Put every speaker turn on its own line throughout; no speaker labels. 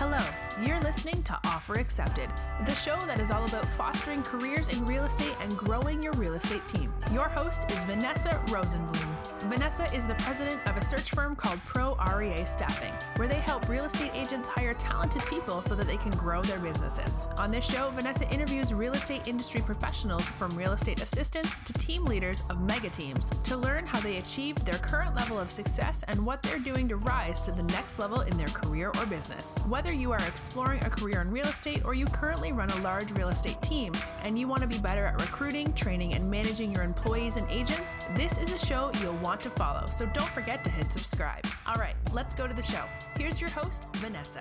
Hello, you're listening to Offer Accepted, the show that is all about fostering careers in real estate and growing your real estate team. Your host is Vanessa Rosenblum. Vanessa is the president of a search firm called Pro REA Staffing, where they help real estate agents hire talented people so that they can grow their businesses. On this show, Vanessa interviews real estate industry professionals from real estate assistants to team leaders of mega teams to learn how they achieved their current level of success and what they're doing to rise to the next level in their career or business. Whether you are exploring a career in real estate or you currently run a large real estate team and you want to be better at recruiting, training, and managing your employees and agents, this is a show you'll want to follow. So don't forget to hit subscribe. All right, let's go to the show. Here's your host, Vanessa.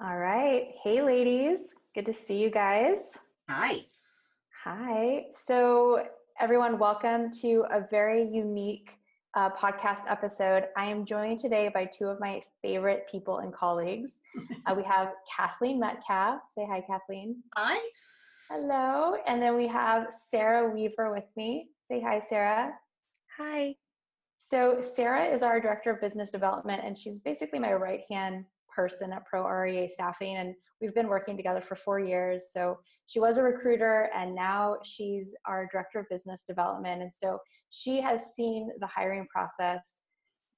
All right. Hey, ladies. Good to see you guys.
Hi.
Hi. So, everyone, welcome to a very unique uh, podcast episode. I am joined today by two of my favorite people and colleagues. Uh, we have Kathleen Metcalf. Say hi, Kathleen.
Hi.
Hello. And then we have Sarah Weaver with me. Say hi, Sarah.
Hi.
So, Sarah is our Director of Business Development, and she's basically my right hand person at Pro REA Staffing, and we've been working together for four years. So she was a recruiter, and now she's our director of business development. And so she has seen the hiring process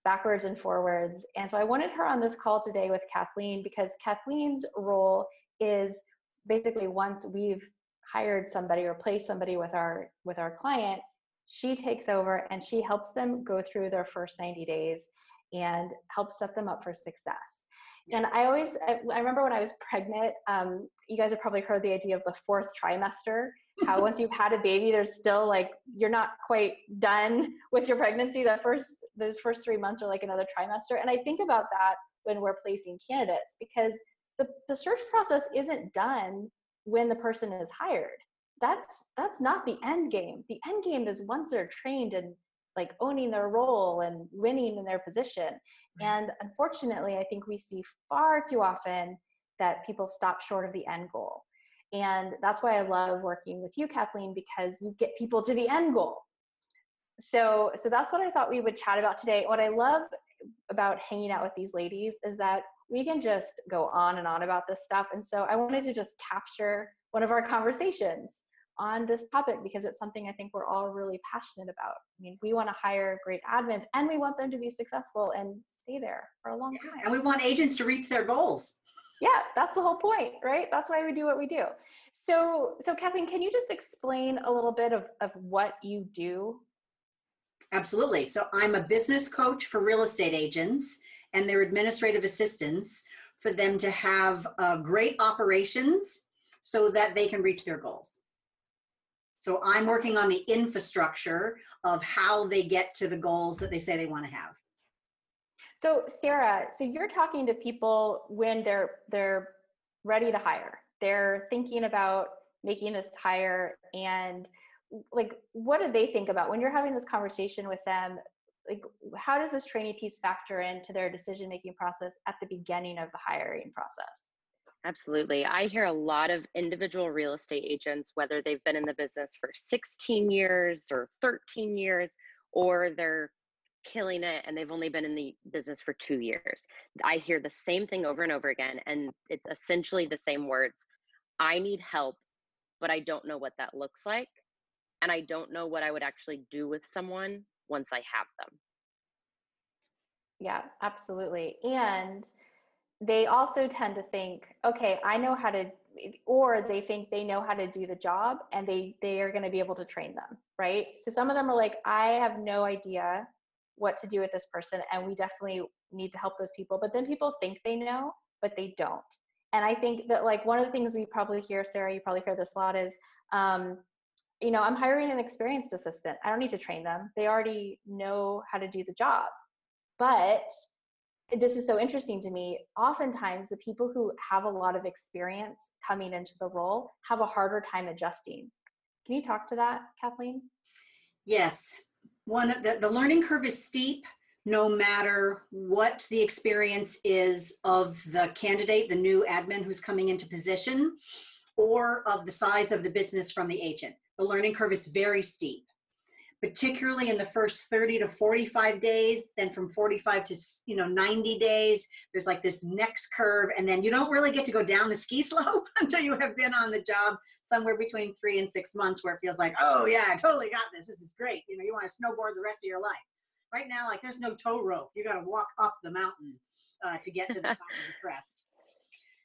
backwards and forwards. And so I wanted her on this call today with Kathleen because Kathleen's role is basically once we've hired somebody or placed somebody with our with our client she takes over and she helps them go through their first 90 days and helps set them up for success and I always, I remember when I was pregnant, um, you guys have probably heard the idea of the fourth trimester. How once you've had a baby, there's still like, you're not quite done with your pregnancy. The first, those first three months are like another trimester. And I think about that when we're placing candidates because the, the search process isn't done when the person is hired. That's, that's not the end game. The end game is once they're trained and like owning their role and winning in their position. And unfortunately, I think we see far too often that people stop short of the end goal. And that's why I love working with you, Kathleen, because you get people to the end goal. So, so that's what I thought we would chat about today. What I love about hanging out with these ladies is that we can just go on and on about this stuff. And so I wanted to just capture one of our conversations on this topic because it's something I think we're all really passionate about. I mean, we want to hire great admins and we want them to be successful and stay there for a long time.
And we want agents to reach their goals.
Yeah, that's the whole point, right? That's why we do what we do. So, so Kathleen, can you just explain a little bit of, of what you do?
Absolutely. So, I'm a business coach for real estate agents and their administrative assistants for them to have uh, great operations so that they can reach their goals. So I'm working on the infrastructure of how they get to the goals that they say they want to have.
So Sarah, so you're talking to people when they're they're ready to hire. They're thinking about making this hire and like what do they think about when you're having this conversation with them? Like how does this training piece factor into their decision making process at the beginning of the hiring process?
Absolutely. I hear a lot of individual real estate agents, whether they've been in the business for 16 years or 13 years, or they're killing it and they've only been in the business for two years. I hear the same thing over and over again, and it's essentially the same words I need help, but I don't know what that looks like. And I don't know what I would actually do with someone once I have them.
Yeah, absolutely. And they also tend to think, okay, I know how to, or they think they know how to do the job and they they are going to be able to train them, right? So some of them are like, I have no idea what to do with this person, and we definitely need to help those people. But then people think they know, but they don't. And I think that like one of the things we probably hear, Sarah, you probably hear this a lot is, um, you know, I'm hiring an experienced assistant. I don't need to train them. They already know how to do the job. But this is so interesting to me. Oftentimes, the people who have a lot of experience coming into the role have a harder time adjusting. Can you talk to that, Kathleen?
Yes. One the, the learning curve is steep no matter what the experience is of the candidate, the new admin who's coming into position, or of the size of the business from the agent. The learning curve is very steep. Particularly in the first 30 to 45 days then from 45 to you know 90 days there's like this next curve and then you don't really get to go down the ski slope until you have been on the job somewhere between three and six months where it feels like oh yeah i totally got this. This is great. You know you want to snowboard the rest of your life. Right now like there's no tow rope. You got to walk up the mountain uh, to get to the top of the crest.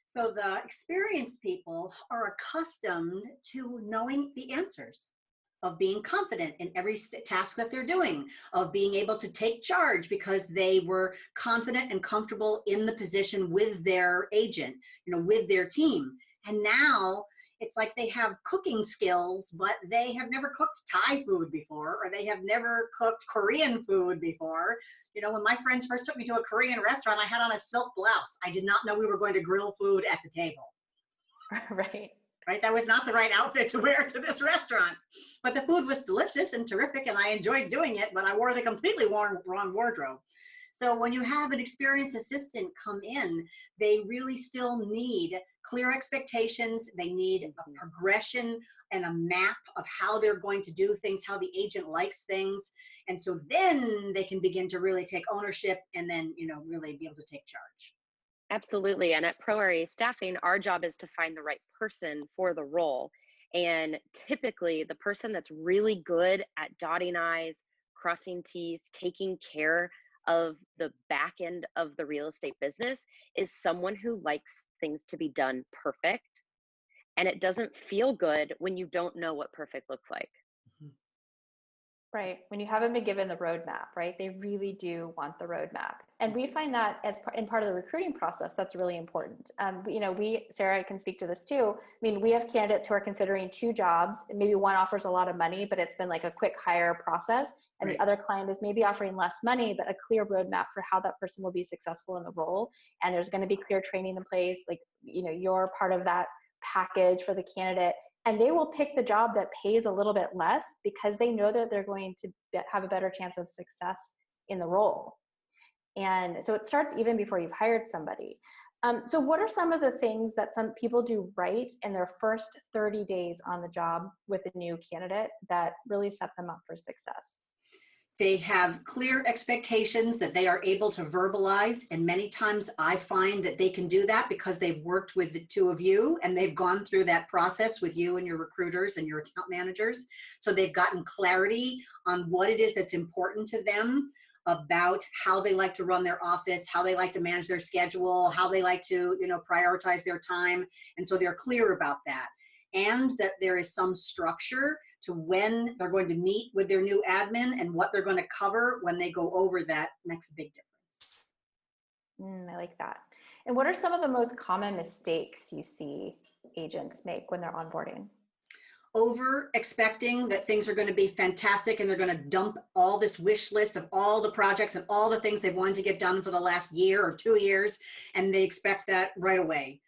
So the experienced people are accustomed to knowing the answers of being confident in every task that they're doing, of being able to take charge because they were confident and comfortable in the position with their agent, you know, with their team. And now it's like they have cooking skills, but they have never cooked Thai food before, or they have never cooked Korean food before. You know, when my friends first took me to a Korean restaurant, I had on a silk blouse. I did not know we were going to grill food at the table.
Right
right? That was not the right outfit to wear to this restaurant. But the food was delicious and terrific, and I enjoyed doing it, but I wore the completely wrong, wrong wardrobe. So when you have an experienced assistant come in, they really still need clear expectations. They need a progression and a map of how they're going to do things, how the agent likes things. And so then they can begin to really take ownership and then, you know, really be able to take charge.
Absolutely. And at Pro REA Staffing, our job is to find the right person for the role. And typically, the person that's really good at dotting I's, crossing T's, taking care of the back end of the real estate business is someone who likes things to be done perfect. And it doesn't feel good when you don't know what perfect looks like.
Right. When you haven't been given the roadmap, right? They really do want the roadmap. And we find that as par- in part of the recruiting process, that's really important. Um, you know, we, Sarah can speak to this too. I mean, we have candidates who are considering two jobs. Maybe one offers a lot of money, but it's been like a quick hire process. And right. the other client is maybe offering less money, but a clear roadmap for how that person will be successful in the role. And there's going to be clear training in place. Like, you know, you're part of that package for the candidate and they will pick the job that pays a little bit less because they know that they're going to have a better chance of success in the role. And so it starts even before you've hired somebody. Um, so what are some of the things that some people do right in their first 30 days on the job with a new candidate that really set them up for success
they have clear expectations that they are able to verbalize. And many times I find that they can do that because they've worked with the two of you and they've gone through that process with you and your recruiters and your account managers. So they've gotten clarity on what it is that's important to them about how they like to run their office, how they like to manage their schedule, how they like to, you know, prioritize their time. And so they're clear about that. And that there is some structure to when they're going to meet with their new admin and what they're going to cover when they go over that next big difference.
Mm, I like that. And what are some of the most common mistakes you see agents make when they're onboarding?
Over expecting that things are going to be fantastic and they're going to dump all this wish list of all the projects and all the things they've wanted to get done for the last year or two years, and they expect that right away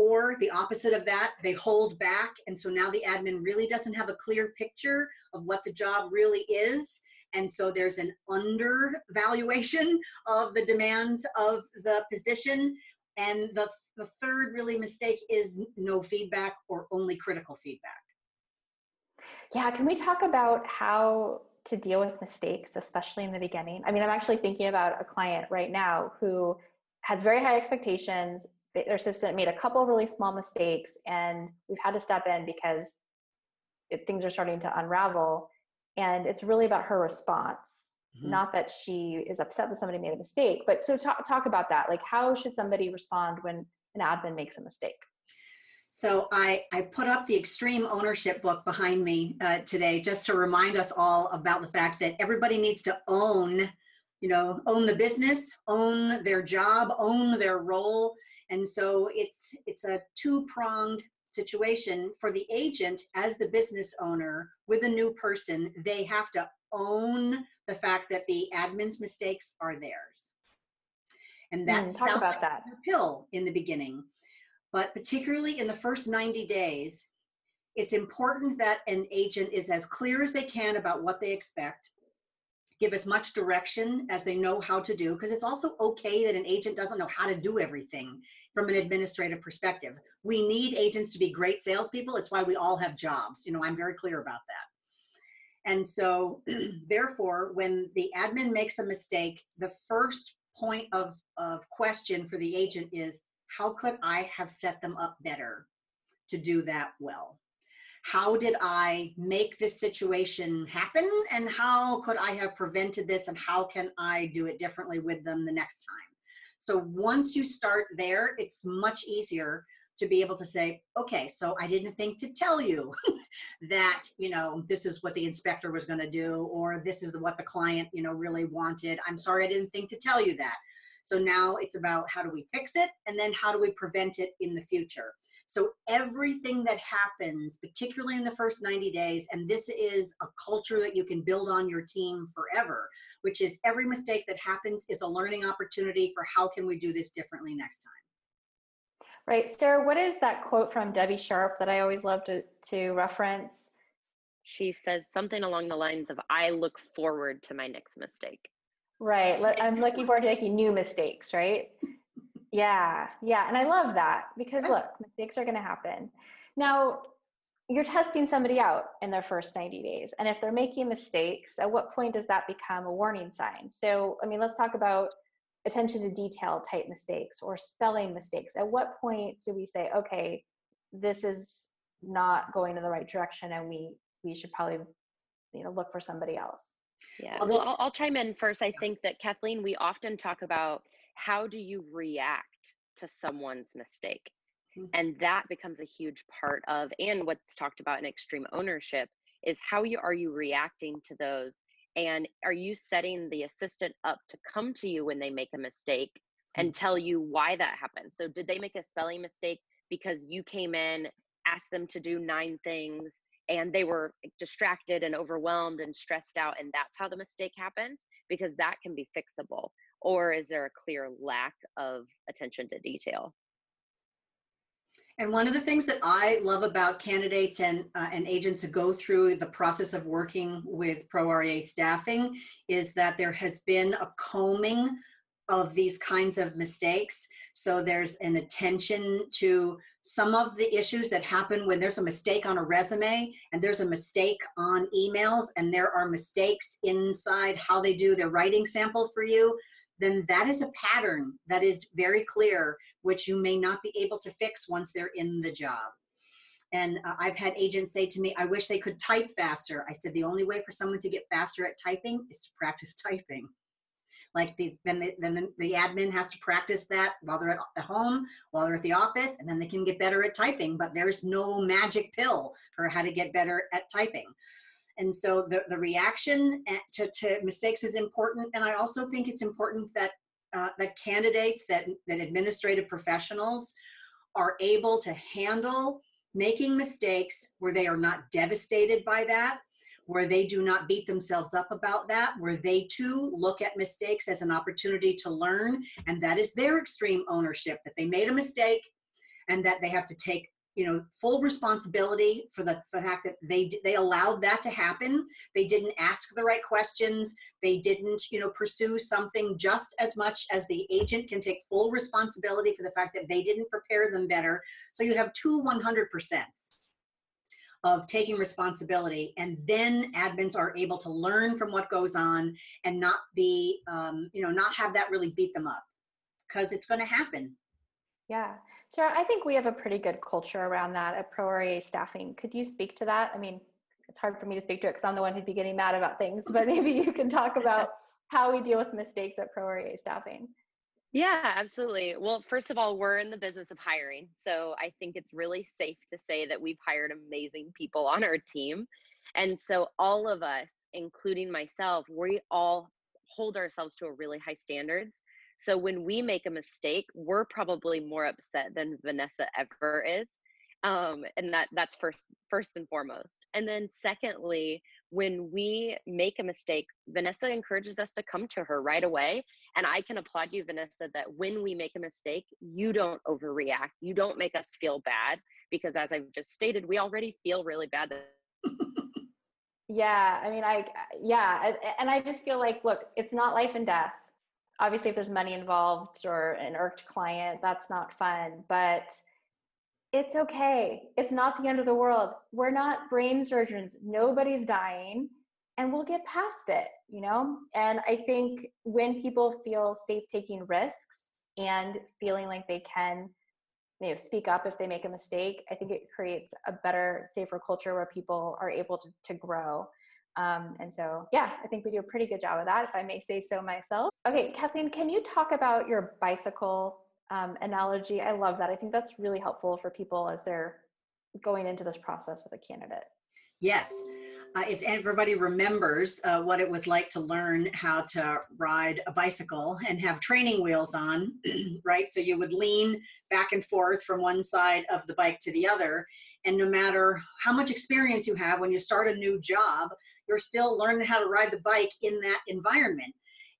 or the opposite of that, they hold back. And so now the admin really doesn't have a clear picture of what the job really is. And so there's an undervaluation of the demands of the position. And the, the third really mistake is no feedback or only critical feedback.
Yeah, can we talk about how to deal with mistakes, especially in the beginning? I mean, I'm actually thinking about a client right now who has very high expectations their assistant made a couple really small mistakes and we've had to step in because it, things are starting to unravel and it's really about her response. Mm-hmm. not that she is upset that somebody made a mistake but so talk, talk about that. Like how should somebody respond when an admin makes a mistake?
So I, I put up the extreme ownership book behind me uh, today just to remind us all about the fact that everybody needs to own you know own the business own their job own their role. And so it's it's a two pronged situation for the agent as the business owner with a new person. They have to own the fact that the admin's mistakes are theirs. And that mm, sounds about like that. pill in the beginning. But particularly in the first 90 days it's important that an agent is as clear as they can about what they expect give as much direction as they know how to do because it's also okay that an agent doesn't know how to do everything from an administrative perspective. We need agents to be great salespeople. It's why we all have jobs. You know i'm very clear about that. And so, therefore, when the admin makes a mistake, the first point of, of question for the agent is how could I have set them up better to do that well? How did I make this situation happen? And how could I have prevented this? And how can I do it differently with them the next time? So once you start there, it's much easier to be able to say, okay, so I didn't think to tell you that, you know, this is what the inspector was going to do, or this is what the client, you know, really wanted. I'm sorry I didn't think to tell you that. So now it's about how do we fix it and then how do we prevent it in the future. So everything that happens, particularly in the first 90 days, and this is a culture that you can build on your team forever, which is every mistake that happens is a learning opportunity for how can we do this differently next time.
Right. Sarah, what is that quote from Debbie Sharp that I always love to, to reference?
She says something along the lines of, I look forward to my next mistake.
Right. I'm looking forward to making new mistakes, right? Yeah. Yeah. And I love that because look, mistakes are going to happen. Now, you're testing somebody out in their first 90 days. And if they're making mistakes, at what point does that become a warning sign? So, I mean, let's talk about attention to detail type mistakes or spelling mistakes at what point do we say okay this is not going in the right direction and we we should probably you know look for somebody else
yeah well I'll, I'll chime in first i think that kathleen we often talk about how do you react to someone's mistake mm-hmm. and that becomes a huge part of and what's talked about in extreme ownership is how you are you reacting to those and are you setting the assistant up to come to you when they make a mistake and hmm. tell you why that happened? So, did they make a spelling mistake because you came in, asked them to do nine things, and they were distracted and overwhelmed and stressed out, and that's how the mistake happened? Because that can be fixable. Or is there a clear lack of attention to detail?
And one of the things that I love about candidates and, uh, and agents who go through the process of working with Pro REA staffing is that there has been a combing of these kinds of mistakes. So there's an attention to some of the issues that happen when there's a mistake on a resume and there's a mistake on emails and there are mistakes inside how they do their writing sample for you then that is a pattern that is very clear, which you may not be able to fix once they're in the job. And uh, I've had agents say to me, I wish they could type faster. I said, the only way for someone to get faster at typing is to practice typing. Like the, then, the, then the admin has to practice that while they're at the home, while they're at the office, and then they can get better at typing. But there's no magic pill for how to get better at typing and so the, the reaction to, to mistakes is important and i also think it's important that uh, that candidates that, that administrative professionals are able to handle making mistakes where they are not devastated by that where they do not beat themselves up about that where they too look at mistakes as an opportunity to learn and that is their extreme ownership that they made a mistake and that they have to take you know full responsibility for the, for the fact that they they allowed that to happen. They didn't ask the right questions. They didn't you know pursue something just as much as the agent can take full responsibility for the fact that they didn't prepare them better. So you have two 100 percents of taking responsibility and then admins are able to learn from what goes on and not be um, you know not have that really beat them up because it's going to happen
yeah. Sarah, I think we have a pretty good culture around that at Pro REA staffing. Could you speak to that? I mean, it's hard for me to speak to it because I'm the one who'd be getting mad about things, but maybe you can talk about how we deal with mistakes at Pro REA staffing.
Yeah, absolutely. Well, first of all, we're in the business of hiring. So I think it's really safe to say that we've hired amazing people on our team. And so all of us, including myself, we all hold ourselves to a really high standards so when we make a mistake, we're probably more upset than Vanessa ever is. Um, and that that's first first and foremost. And then secondly, when we make a mistake, Vanessa encourages us to come to her right away. And I can applaud you, Vanessa, that when we make a mistake, you don't overreact. You don't make us feel bad because, as I've just stated, we already feel really bad.
yeah, I mean, I, yeah. And I just feel like, look, it's not life and death obviously if there's money involved or an irked client that's not fun but it's okay. It's not the end of the world. We're not brain surgeons. Nobody's dying and we'll get past it, you know? And I think when people feel safe taking risks and feeling like they can you know speak up if they make a mistake i think it creates a better safer culture where people are able to, to grow. Um, and so yeah i think we do a pretty good job of that if i may say so myself. Okay kathleen can you talk about your bicycle um, analogy i love that i think that's really helpful for people as they're going into this process with a candidate
yes uh, if everybody remembers uh, what it was like to learn how to ride a bicycle and have training wheels on, right? So you would lean back and forth from one side of the bike to the other. And no matter how much experience you have when you start a new job, you're still learning how to ride the bike in that environment.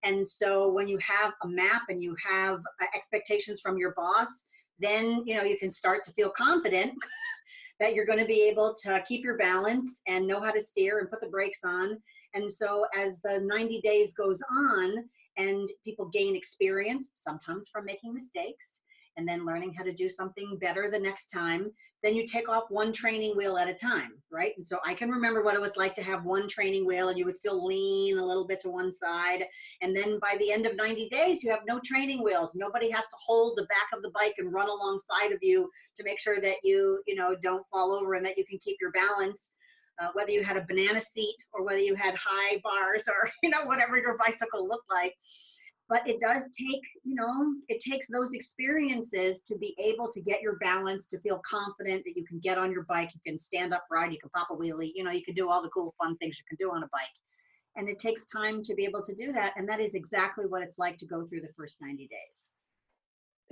And so when you have a map and you have uh, expectations from your boss, then you know you can start to feel confident that you're going to be able to keep your balance and know how to steer and put the brakes on. And so as the 90 days goes on and people gain experience, sometimes from making mistakes, and then learning how to do something better the next time, then you take off one training wheel at a time, right? And so I can remember what it was like to have one training wheel and you would still lean a little bit to one side. And then by the end of 90 days, you have no training wheels. Nobody has to hold the back of the bike and run alongside of you to make sure that you, you know, don't fall over and that you can keep your balance. Uh, whether you had a banana seat or whether you had high bars or you know whatever your bicycle looked like but it does take you know it takes those experiences to be able to get your balance to feel confident that you can get on your bike you can stand upright you can pop a wheelie you know you can do all the cool fun things you can do on a bike. And it takes time to be able to do that and that is exactly what it's like to go through the first 90 days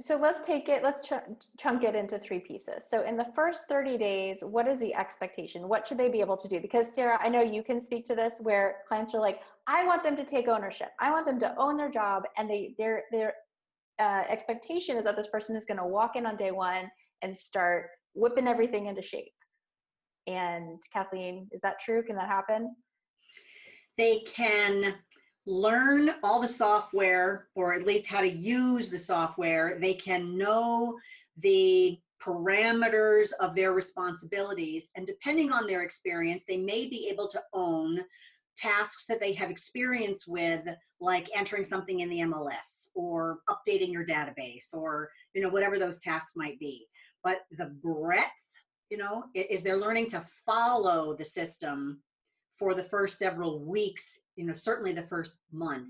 so let's take it let's ch- chunk it into three pieces. So in the first 30 days what is the expectation? What should they be able to do? Because sarah i know you can speak to this where clients are like i want them to take ownership. I want them to own their job and they their their uh, expectation is that this person is going to walk in on day one and start whipping everything into shape. And kathleen is that true? Can that happen?
They can learn all the software or at least how to use the software. They can know the parameters of their responsibilities and depending on their experience they may be able to own tasks that they have experience with like entering something in the mls or updating your database or you know whatever those tasks might be. But the breadth you know is they're learning to follow the system for the first several weeks, you know, certainly the first month.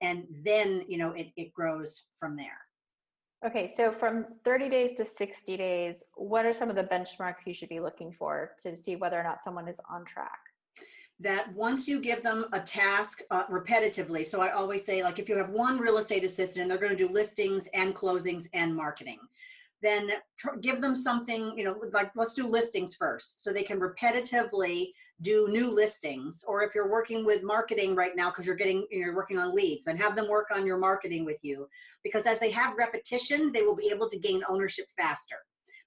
And then, you know, it, it grows from there.
Okay, so from 30 days to 60 days, what are some of the benchmarks you should be looking for to see whether or not someone is on track?
That once you give them a task uh, repetitively, so I always say, like, if you have one real estate assistant and they're going to do listings and closings and marketing, then tr- give them something, you know, like let's do listings first so they can repetitively do new listings. Or if you're working with marketing right now because you're getting, you're working on leads, then have them work on your marketing with you. Because as they have repetition, they will be able to gain ownership faster.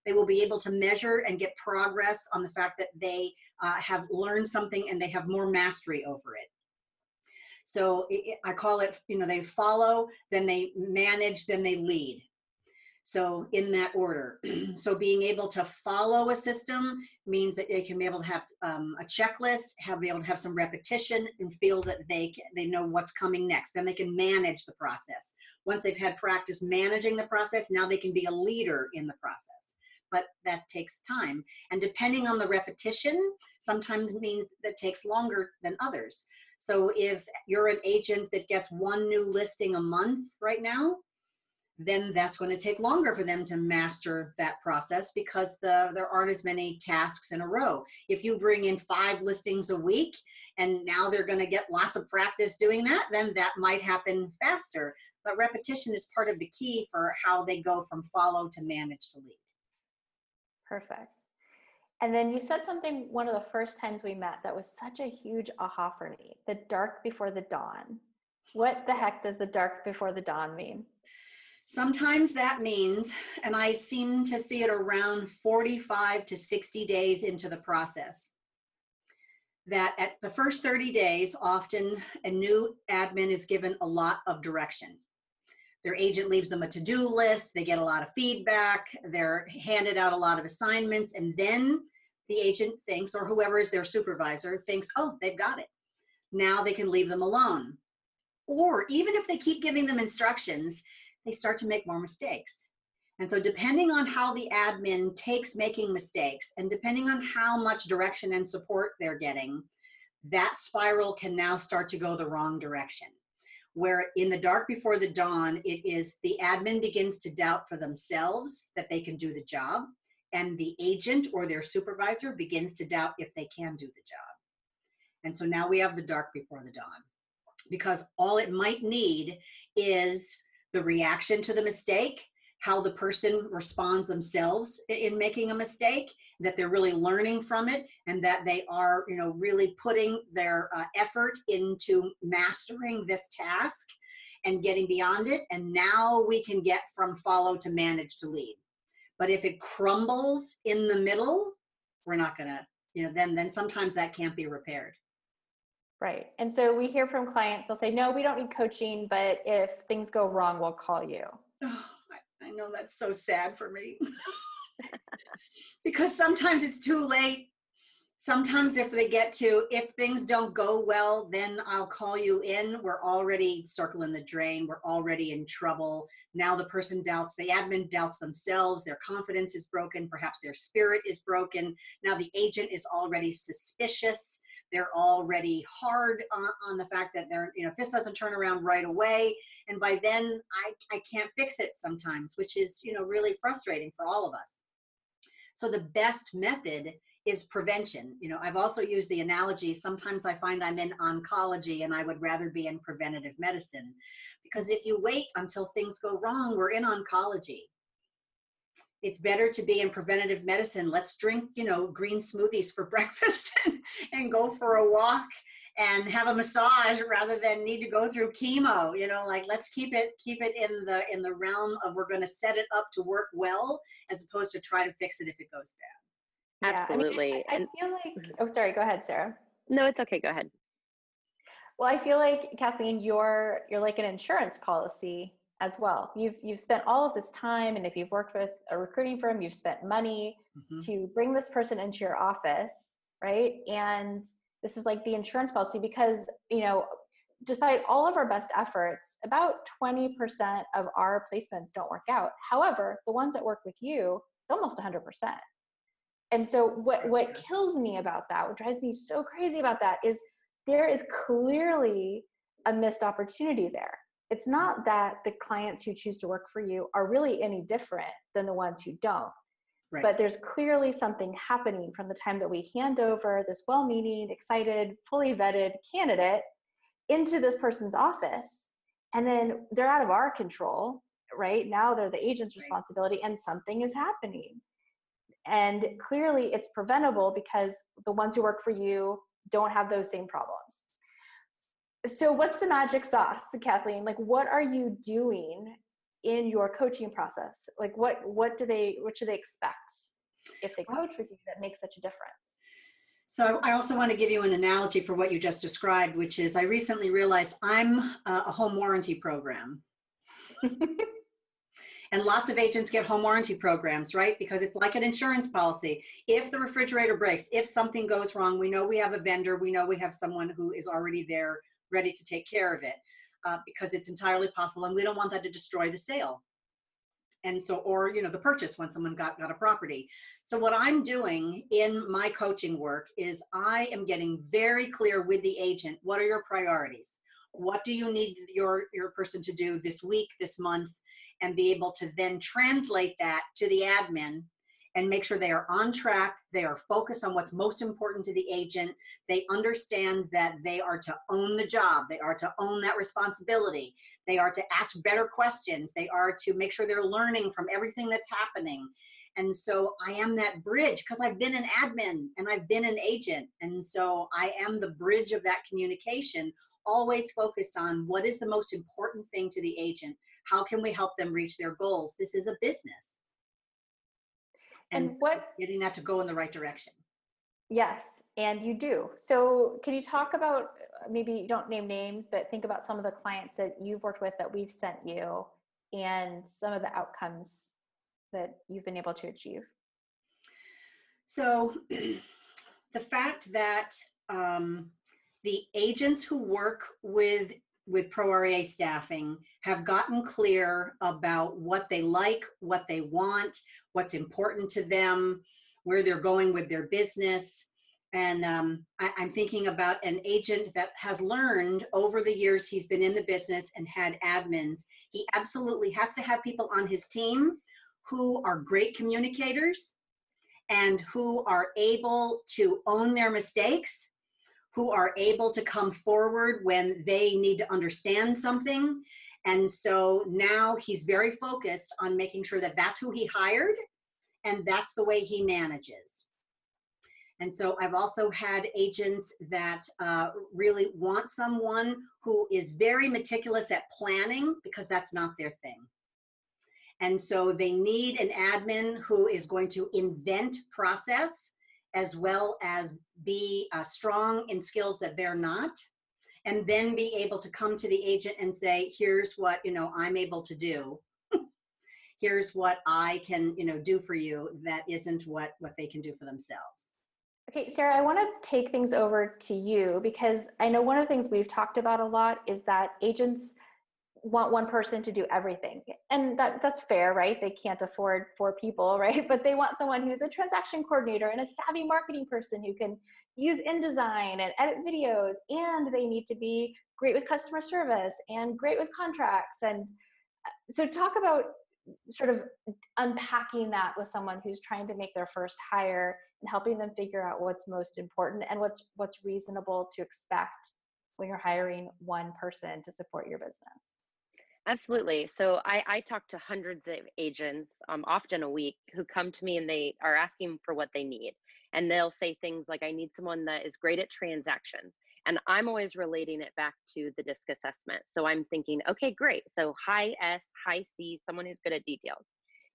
They will be able to measure and get progress on the fact that they uh, have learned something and they have more mastery over it. So I call it, you know, they follow, then they manage, then they lead so in that order. so being able to follow a system means that they can be able to have um, a checklist, have be able to have some repetition, and feel that they they know what's coming next. Then they can manage the process. Once they've had practice managing the process, now they can be a leader in the process. But that takes time, and depending on the repetition, sometimes means that takes longer than others. So if you're an agent that gets one new listing a month right now, then that's going to take longer for them to master that process because the, there aren't as many tasks in a row. If you bring in five listings a week and now they're going to get lots of practice doing that, then that might happen faster. But repetition is part of the key for how they go from follow to manage to lead.
Perfect. And then you said something one of the first times we met that was such a huge aha for me the dark before the dawn. What the heck does the dark before the dawn mean?
Sometimes that means, and I seem to see it around 45 to 60 days into the process, that at the first 30 days, often a new admin is given a lot of direction. Their agent leaves them a to do list, they get a lot of feedback, they're handed out a lot of assignments, and then the agent thinks, or whoever is their supervisor thinks, oh, they've got it. now they can leave them alone. Or even if they keep giving them instructions, they start to make more mistakes. And so, depending on how the admin takes making mistakes and depending on how much direction and support they're getting, that spiral can now start to go the wrong direction. Where in the dark before the dawn, it is the admin begins to doubt for themselves that they can do the job, and the agent or their supervisor begins to doubt if they can do the job. And so now we have the dark before the dawn because all it might need is the reaction to the mistake how the person responds themselves in making a mistake that they're really learning from it and that they are you know really putting their uh, effort into mastering this task and getting beyond it. And now we can get from follow to manage to lead. But if it crumbles in the middle we're not going to you know then then sometimes that can't be repaired
right and so we hear from clients they'll say no we don't need coaching but if things go wrong we'll call you Oh,
I know that's so sad for me. because sometimes it's too late. Sometimes, if they get to, if things don't go well, then I'll call you in. We're already circling the drain. We're already in trouble. Now the person doubts, the admin doubts themselves. Their confidence is broken. Perhaps their spirit is broken. Now the agent is already suspicious they're already hard on, on, the fact that they're you know if this doesn't turn around right away and by then i i can't fix it sometimes which is you know really frustrating for all of us. So the best method is prevention. You know i've also used the analogy sometimes i find i'm in oncology and i would rather be in preventative medicine because if you wait until things go wrong we're in oncology it's better to be in preventative medicine. Let's drink, you know, green smoothies for breakfast and, and go for a walk and have a massage rather than need to go through chemo you know like let's keep it keep it in the in the realm of we're going to set it up to work well as opposed to try to fix it if it goes
bad. Absolutely
yeah, I, mean, I, I feel like mhm. oh sorry go ahead sarah.
No it's okay go ahead.
Well i feel like kathleen you're you're like an insurance policy as well. You've you've spent all of this time, and if you've worked with a recruiting firm, you've spent money mm-hmm. to bring this person into your office, right? And this is like the insurance policy because you know, despite all of our best efforts, about twenty percent of our placements don't work out. However, the ones that work with you, it's almost hundred percent. And so, what what kills me about that, what drives me so crazy about that, is there is clearly a missed opportunity there it's not that the clients who choose to work for you are really any different than the ones who don't. Right. But there's clearly something happening from the time that we hand over this well meaning, excited, fully vetted candidate into this person's office. And then they're out of our control, right? Now they're the agent's responsibility, and something is happening. And clearly it's preventable because the ones who work for you don't have those same problems so what's the magic sauce kathleen? Like what are you doing in your coaching process? Like what what do they what should they expect if they coach with you that makes such a difference?
So i also want to give you an analogy for what you just described which is i recently realized i'm a home warranty program. And lots of agents get home warranty programs right? Because it's like an insurance policy. If the refrigerator breaks if something goes wrong we know we have a vendor we know we have someone who is already there ready to take care of it uh, because it's entirely possible and we don't want that to destroy the sale. And so or you know the purchase when someone got got a property. So what i'm doing in my coaching work is i am getting very clear with the agent what are your priorities? What do you need your your person to do this week this month? And be able to then translate that to the admin and make sure they are on track. They are focused on what's most important to the agent. They understand that they are to own the job, they are to own that responsibility, they are to ask better questions, they are to make sure they're learning from everything that's happening. And so I am that bridge because I've been an admin and I've been an agent. And so I am the bridge of that communication, always focused on what is the most important thing to the agent. How can we help them reach their goals? This is a business and, and what getting that to go in the right direction.
Yes and you do. So can you talk about maybe you don't name names but think about some of the clients that you've worked with that we've sent you and some of the outcomes that you've been able to achieve?
So the fact that um, the agents who work with with pro REA staffing have gotten clear about what they like, what they want, what's important to them, where they're going with their business. And um, I, I'm thinking about an agent that has learned over the years he's been in the business and had admins. He absolutely has to have people on his team who are great communicators and who are able to own their mistakes who are able to come forward when they need to understand something. And so now he's very focused on making sure that that's who he hired and that's the way he manages. And so I've also had agents that uh, really want someone who is very meticulous at planning because that's not their thing. And so they need an admin who is going to invent process as well as be uh, strong in skills that they're not and then be able to come to the agent and say here's what you know i'm able to do. Here's what i can you know do for you that isn't what what they can do for themselves.
Okay sarah i want to take things over to you because i know one of the things we've talked about a lot is that agents want one person to do everything. And that that's fair right? They can't afford four people right? But they want someone who's a transaction coordinator and a savvy marketing person who can use InDesign and edit videos and they need to be great with customer service and great with contracts. And uh, so talk about sort of unpacking that with someone who's trying to make their first hire and helping them figure out what's most important and what's what's reasonable to expect when you're hiring one person to support your business
Absolutely. So I, I talk to hundreds of agents, um, often a week, who come to me and they are asking for what they need. And they'll say things like, I need someone that is great at transactions. And I'm always relating it back to the disc assessment. So I'm thinking, okay, great. So high S, high C, someone who's good at details.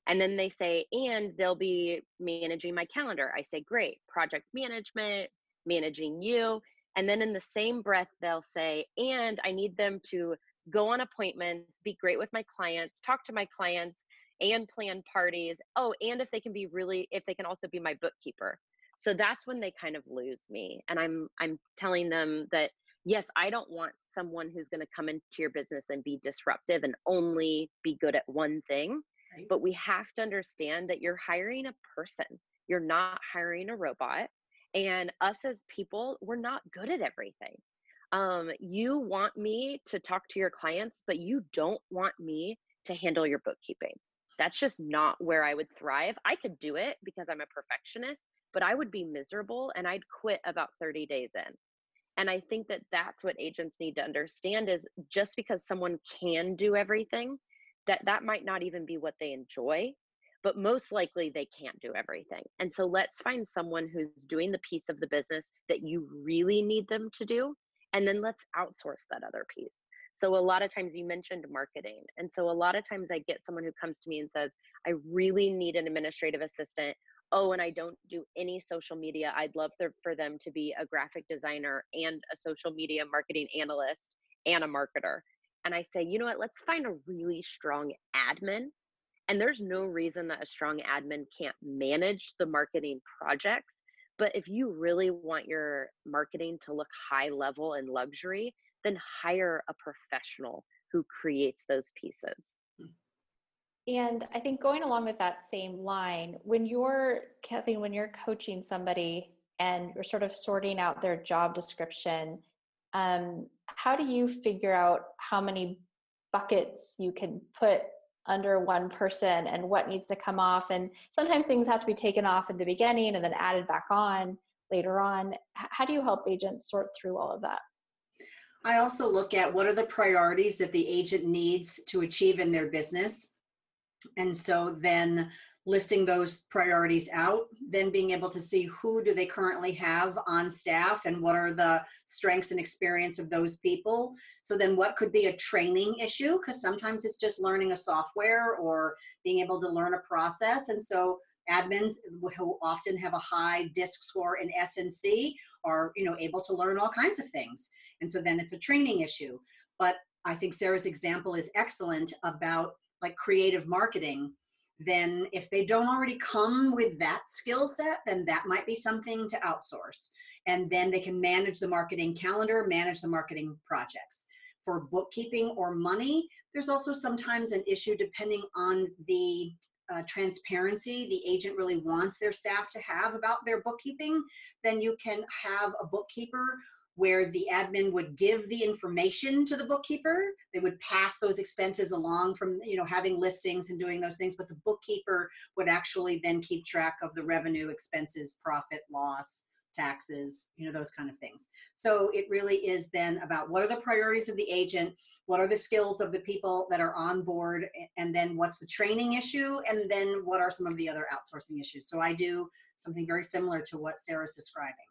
And then they say, and they'll be managing my calendar. I say, great. Project management, managing you. And then in the same breath, they'll say, and I need them to go on appointments, be great with my clients, talk to my clients, and plan parties. Oh, and if they can be really, if they can also be my bookkeeper. So that's when they kind of lose me. And I'm I'm telling them that yes, I don't want someone who's going to come into your business and be disruptive and only be good at one thing. Right. But we have to understand that you're hiring a person. You're not hiring a robot. And us as people, we're not good at everything um, you want me to talk to your clients, but you don't want me to handle your bookkeeping. That's just not where I would thrive. I could do it because I'm a perfectionist, but I would be miserable and I'd quit about 30 days in. And I think that that's what agents need to understand is just because someone can do everything, that that might not even be what they enjoy, but most likely they can't do everything. And so let's find someone who's doing the piece of the business that you really need them to do and then let's outsource that other piece. So a lot of times you mentioned marketing and so a lot of times i get someone who comes to me and says i really need an administrative assistant. Oh and i don't do any social media. I'd love for them to be a graphic designer and a social media marketing analyst and a marketer. And i say you know what? Let's find a really strong admin. And there's no reason that a strong admin can't manage the marketing projects but if you really want your marketing to look high level and luxury, then hire a professional who creates those pieces.
And I think going along with that same line, when you're Kathleen, when you're coaching somebody and you're sort of sorting out their job description, um, how do you figure out how many buckets you can put under one person and what needs to come off. And sometimes things have to be taken off in the beginning and then added back on later on. How do you help agents sort through all of that?
I also look at what are the priorities that the agent needs to achieve in their business and so then listing those priorities out then being able to see who do they currently have on staff and what are the strengths and experience of those people. So then what could be a training issue? Because sometimes it's just learning a software or being able to learn a process. And so admins who often have a high disc score in snc are you know able to learn all kinds of things. And so then it's a training issue. But i think sarah's example is excellent about like creative marketing then if they don't already come with that skill set, then that might be something to outsource. And then they can manage the marketing calendar, manage the marketing projects. For bookkeeping or money, there's also sometimes an issue depending on the uh, transparency the agent really wants their staff to have about their bookkeeping, then you can have a bookkeeper where the admin would give the information to the bookkeeper. They would pass those expenses along from you know having listings and doing those things but the bookkeeper would actually then keep track of the revenue expenses profit loss taxes you know those kind of things. So it really is then about what are the priorities of the agent what are the skills of the people that are on board and then what's the training issue and then what are some of the other outsourcing issues. So i do something very similar to what sarah's describing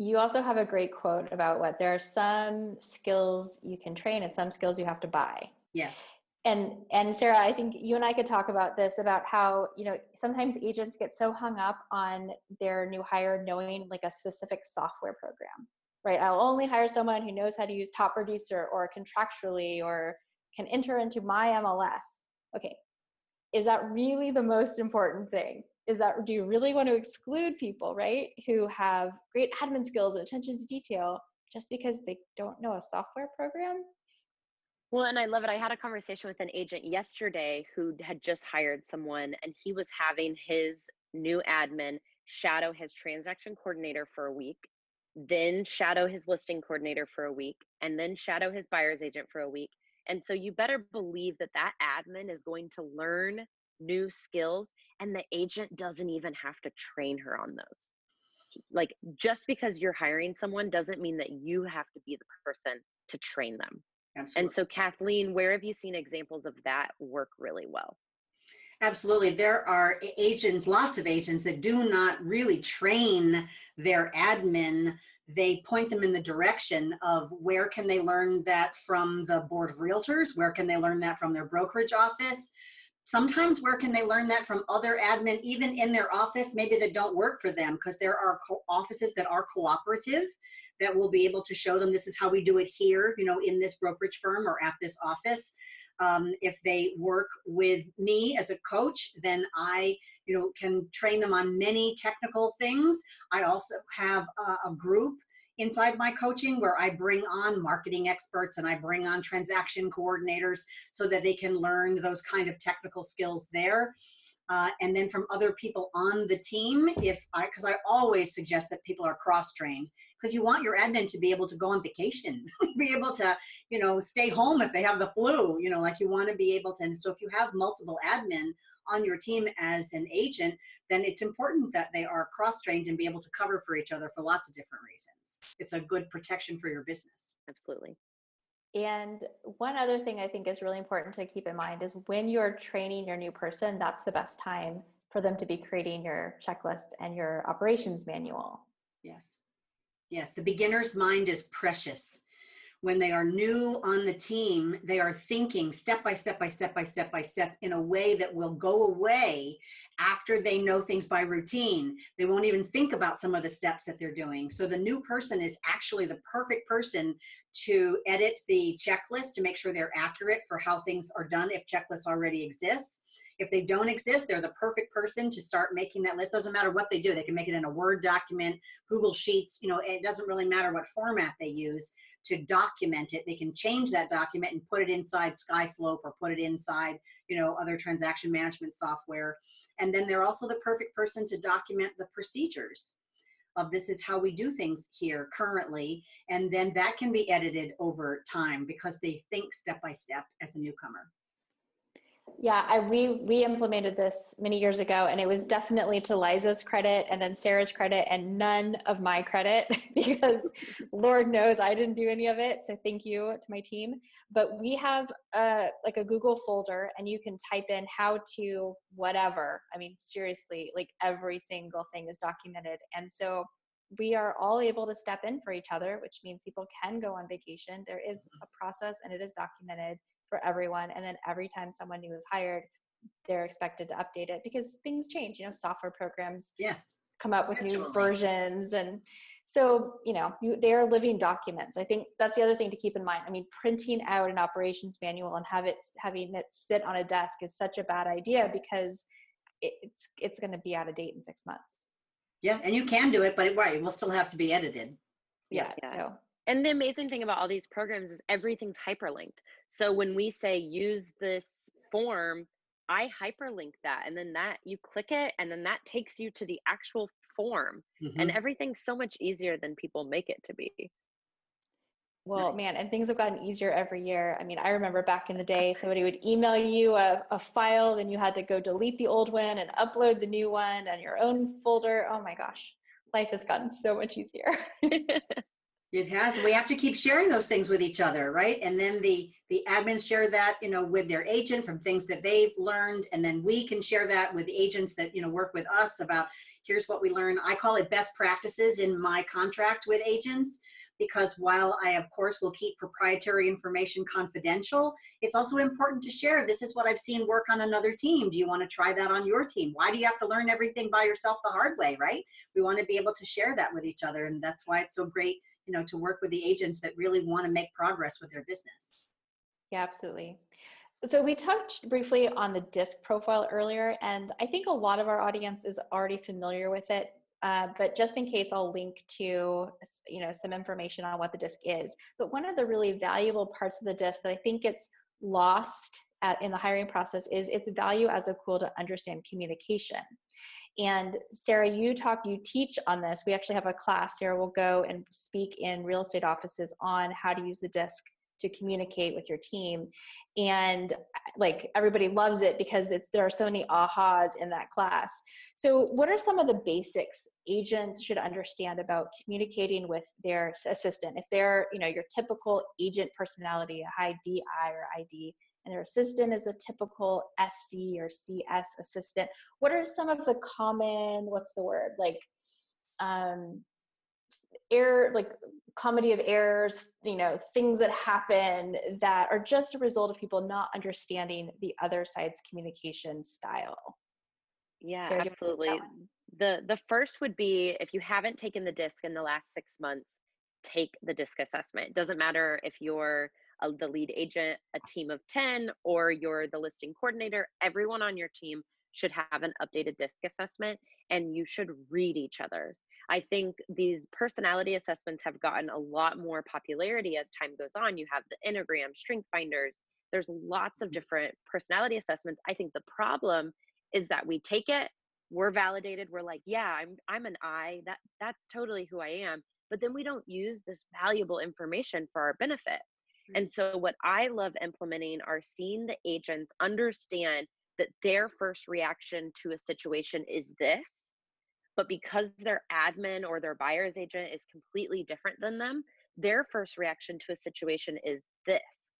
you also have a great quote about what there are some skills you can train and some skills you have to buy.
Yes.
And and Sarah, I think you and I could talk about this about how, you know, sometimes agents get so hung up on their new hire knowing like a specific software program. Right? I'll only hire someone who knows how to use top producer or Contactually or can enter into my MLS. Okay. Is that really the most important thing? Is that do you really want to exclude people, right, who have great admin skills and attention to detail just because they don't know a software program?
Well, and I love it. I had a conversation with an agent yesterday who had just hired someone, and he was having his new admin shadow his transaction coordinator for a week, then shadow his listing coordinator for a week, and then shadow his buyer's agent for a week. And so you better believe that that admin is going to learn new skills and the agent doesn't even have to train her on those like just because you're hiring someone doesn't mean that you have to be the person to train them Absolutely. and so kathleen where have you seen examples of that work really well
Absolutely. There are agents, lots of agents that do not really train their admin. They point them in the direction of where can they learn that from the board of realtors? Where can they learn that from their brokerage office? Sometimes where can they learn that from other admin even in their office? Maybe that don't work for them because there are co- offices that are cooperative that will be able to show them this is how we do it here you know in this brokerage firm or at this office. Um, if they work with me as a coach then i you know can train them on many technical things. I also have a, a group inside my coaching where I bring on marketing experts and I bring on transaction coordinators so that they can learn those kind of technical skills there. Uh, and then from other people on the team, if I, because I always suggest that people are cross trained because you want your admin to be able to go on vacation, be able to, you know, stay home if they have the flu, you know, like you want to be able to. And so if you have multiple admin on your team as an agent, then it's important that they are cross trained and be able to cover for each other for lots of different reasons. It's a good protection for your business.
Absolutely.
And one other thing I think is really important to keep in mind is when you're training your new person, that's the best time for them to be creating your checklist and your operations manual.
Yes. Yes, the beginner's mind is precious. When they are new on the team, they are thinking step by step by step by step by step in a way that will go away after they know things by routine. They won't even think about some of the steps that they're doing. So the new person is actually the perfect person to edit the checklist to make sure they're accurate for how things are done if checklists already exist if they don't exist, they're the perfect person to start making that list. Doesn't matter what they do. They can make it in a Word document, Google Sheets, you know, it doesn't really matter what format they use to document it. They can change that document and put it inside SkySlope or put it inside, you know, other transaction management software. And then they're also the perfect person to document the procedures of this is how we do things here currently. And then that can be edited over time because they think step by step as a newcomer
yeah, I, we we implemented this many years ago, and it was definitely to Liza's credit, and then Sarah's credit, and none of my credit because Lord knows I didn't do any of it. So thank you to my team. But we have a like a Google folder, and you can type in how to whatever. I mean, seriously, like every single thing is documented, and so we are all able to step in for each other, which means people can go on vacation. There is mm-hmm. a process, and it is documented for everyone. And then every time someone new is hired, they're expected to update it because things change. You know, software programs
yes
come up with new versions and so you know you, they are living documents i think that's the other thing to keep in mind i mean printing out an operations manual and have it having it sit on a desk is such a bad idea because it's it's going to be out of date in six months
yeah and you can do it but it, right it will still have to be edited
yeah, yeah. so
and the amazing thing about all these programs is everything's hyperlinked so when we say use this form I hyperlink that and then that you click it and then that takes you to the actual form mm-hmm. and everything's so much easier than people make it to be.
Well, man, and things have gotten easier every year. I mean, I remember back in the day, somebody would email you a, a file, then you had to go delete the old one and upload the new one and your own folder. Oh my gosh, life has gotten so much easier.
It has. We have to keep sharing those things with each other, right? And then the the admins share that, you know, with their agent from things that they've learned, and then we can share that with agents that you know work with us about here's what we learn. I call it best practices in my contract with agents because while I, of course, will keep proprietary information confidential, it's also important to share. This is what I've seen work on another team. Do you want to try that on your team? Why do you have to learn everything by yourself the hard way, right? We want to be able to share that with each other. And that's why it's so great you know to work with the agents that really want to make progress with their business.
Yeah absolutely. So we touched briefly on the disc profile earlier and i think a lot of our audience is already familiar with it uh, but just in case i'll link to you know some information on what the disc is. But one of the really valuable parts of the disc that i think gets lost at, in the hiring process is its value as a tool to understand communication and Sarah, you talk, you teach on this. We actually have a class. Sarah will go and speak in real estate offices on how to use the disc to communicate with your team and like everybody loves it because it's there are so many ahas in that class so what are some of the basics agents should understand about communicating with their assistant if they're you know your typical agent personality a high di or id and their assistant is a typical SC or CS assistant. What are some of the common, what's the word, like um, error, like comedy of errors, you know, things that happen that are just a result of people not understanding the other side's communication style?
Yeah, so absolutely. The the first would be if you haven't taken the disc in the last six months, take the disc assessment. It doesn't matter if you're a, the lead agent, a team of 10, or you're the listing coordinator, everyone on your team should have an updated disc assessment and you should read each other's. I think these personality assessments have gotten a lot more popularity as time goes on. You have the Enneagram, Strength Finders, there's lots of mm-hmm. different personality assessments. I think the problem is that we take it, we're validated, we're like, yeah, I'm I'm an I, that that's totally who I am, but then we don't use this valuable information for our benefit. Mm-hmm. And so, what I love implementing are seeing the agents understand that their first reaction to a situation is this, but because their admin or their buyer's agent is completely different than them, their first reaction to a situation is this.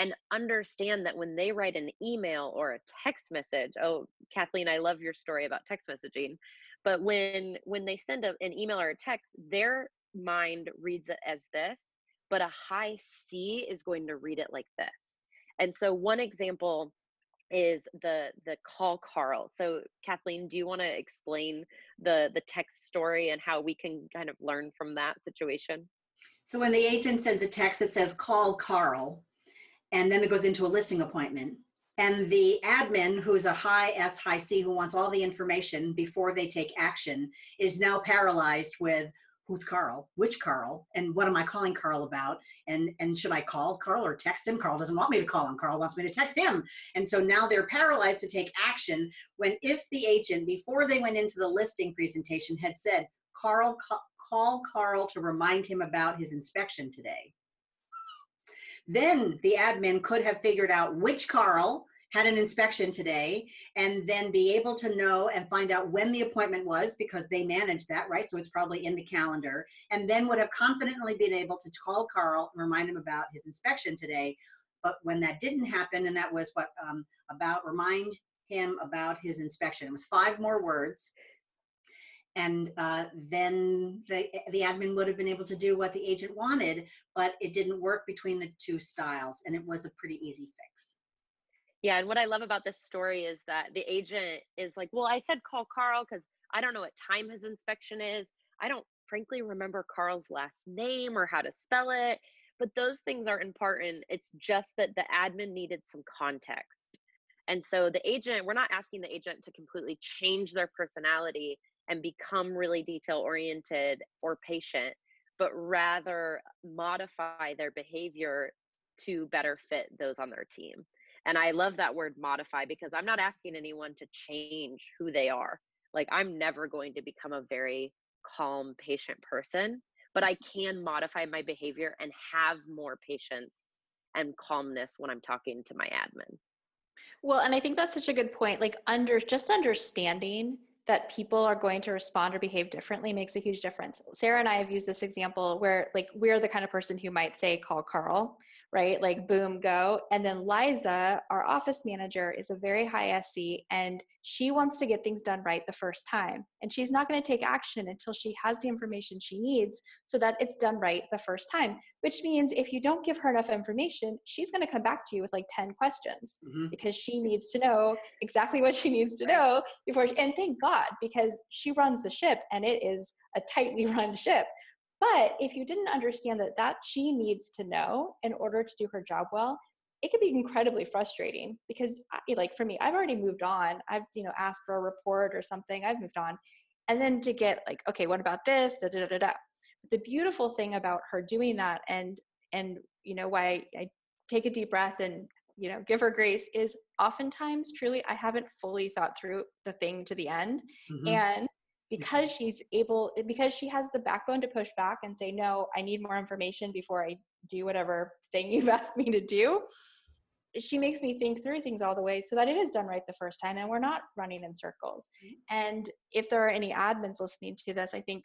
And understand that when they write an email or a text message, oh, Kathleen, I love your story about text messaging. But when when they send a, an email or a text, their mind reads it as this but a high C is going to read it like this. And so one example is the the call Carl. So Kathleen, do you want to explain the the text story and how we can kind of learn from that situation?
So when the agent sends a text that says call Carl, and then it goes into a listing appointment, and the admin who's a high S high C who wants all the information before they take action is now paralyzed with who's Carl, which Carl, and what am I calling Carl about? And and should I call Carl or text him? Carl doesn't want me to call him. Carl wants me to text him. And so now they're paralyzed to take action when if the agent before they went into the listing presentation had said, Carl call Carl to remind him about his inspection today. Then the admin could have figured out which Carl had an inspection today and then be able to know and find out when the appointment was because they manage that, right? So it's probably in the calendar. And then would have confidently been able to call Carl and remind him about his inspection today. But when that didn't happen, and that was what um, about remind him about his inspection, it was five more words. And uh, then the, the admin would have been able to do what the agent wanted, but it didn't work between the two styles. And it was a pretty easy fix.
Yeah, and what I love about this story is that the agent is like, "Well, I said call Carl because I don't know what time his inspection is. I don't frankly remember Carl's last name or how to spell it, but those things aren't important. It's just that the admin needed some context. And so the agent, we're not asking the agent to completely change their personality and become really detail oriented or patient, but rather modify their behavior to better fit those on their team. And I love that word modify because I'm not asking anyone to change who they are. Like, I'm never going to become a very calm, patient person, but I mm-hmm. can modify my behavior and have more patience and calmness when I'm talking to my admin.
Well, and I think that's such a good point. Like, under just understanding that people are going to respond or behave differently makes a huge difference. Sarah and I have used this example where like we're the kind of person who might say call Carl, right? Like boom go. And then Liza, our office manager is a very high SC and she wants to get things done right the first time. And she's not going to take action until she has the information she needs so that it's done right the first time, which means if you don't give her enough information, she's going to come back to you with like 10 questions mm-hmm. because she needs to know exactly what she needs to know before she, and thank God because she runs the ship and it is a tightly run ship. But if you didn't understand that that she needs to know in order to do her job well, it can be incredibly frustrating because like for me, I've already moved on. I've, you know, asked for a report or something. I've moved on. And then to get like, okay, what about this? Da, da, da, da. But the beautiful thing about her doing that and and you know why I take a deep breath and you know give her grace is oftentimes truly i haven't fully thought through the thing to the end mm-hmm. and because she's able because she has the backbone to push back and say no i need more information before i do whatever thing you've asked me to do she makes me think through things all the way so that it is done right the first time and we're not running in circles mm-hmm. and if there are any admins listening to this i think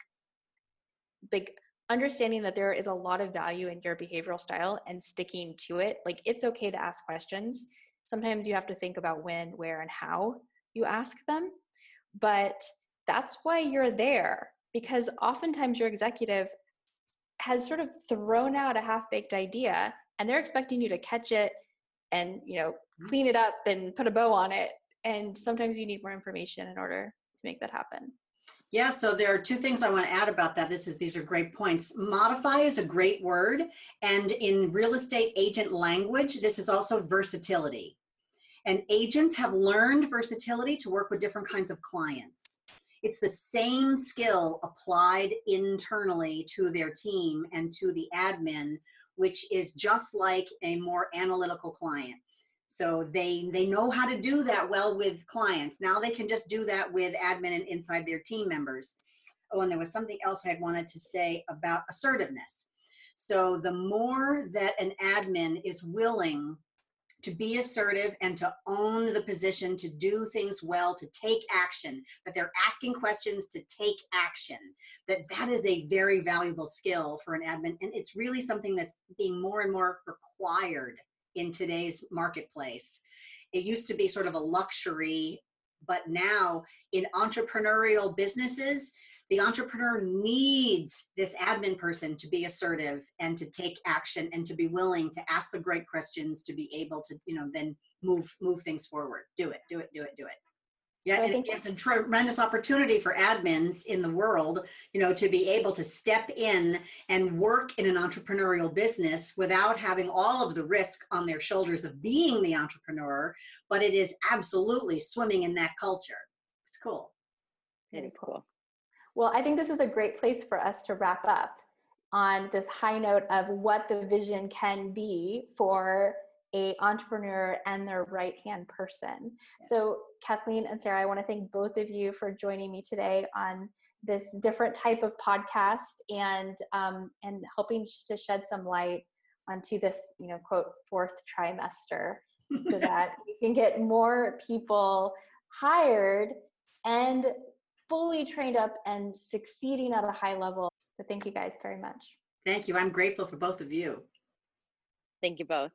like understanding that there is a lot of value in your behavioral style and sticking to it. Like it's okay to ask questions. Sometimes you have to think about when, where, and how you ask them. But that's why you're there because oftentimes your executive has sort of thrown out a half baked idea and they're expecting you to catch it and, you know, mm-hmm. clean it up and put a bow on it. And sometimes you need more information in order to make that happen.
Yeah, so there are two things I want to add about that. This is these are great points. Modify is a great word, and in real estate agent language, this is also versatility. And agents have learned versatility to work with different kinds of clients. It's the same skill applied internally to their team and to the admin, which is just like a more analytical client. So they they know how to do that well with clients. Now they can just do that with admin and inside their team members. Oh, and there was something else I wanted to say about assertiveness. So the more that an admin is willing to be assertive and to own the position, to do things well, to take action, that they're asking questions to take action, that that is a very valuable skill for an admin. And it's really something that's being more and more required in today's marketplace. It used to be sort of a luxury, but now in entrepreneurial businesses, the entrepreneur needs this admin person to be assertive and to take action and to be willing to ask the great questions to be able to you know then move move things forward do it do it do it do it yeah, so and it gives a tremendous opportunity for admins in the world, you know, to be able to step in and work in an entrepreneurial business without having all of the risk on their shoulders of being the entrepreneur, but it is absolutely swimming in that culture. It's cool.
Very cool.
Well, I think this is a great place for us to wrap up on this high note of what the vision can be for a entrepreneur and their right hand person. Yeah. So Kathleen and Sarah, I want to thank both of you for joining me today on this different type of podcast and um, and helping to shed some light onto this, you know, quote fourth trimester, so that we can get more people hired and fully trained up and succeeding at a high level. So thank you guys very much.
Thank you. I'm grateful for both of you.
Thank you both.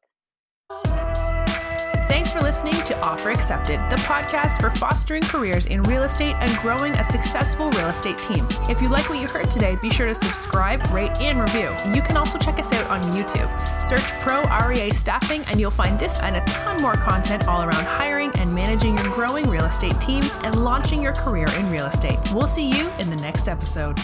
Thanks for listening to Offer Accepted, the podcast for fostering careers in real estate and growing a successful real estate team. If you like what you heard today, be sure to subscribe, rate, and review. You can also check us out on YouTube. Search Pro REA Staffing, and you'll find this and a ton more content all around hiring and managing your growing real estate team and launching your career in real estate. We'll see you in the next episode.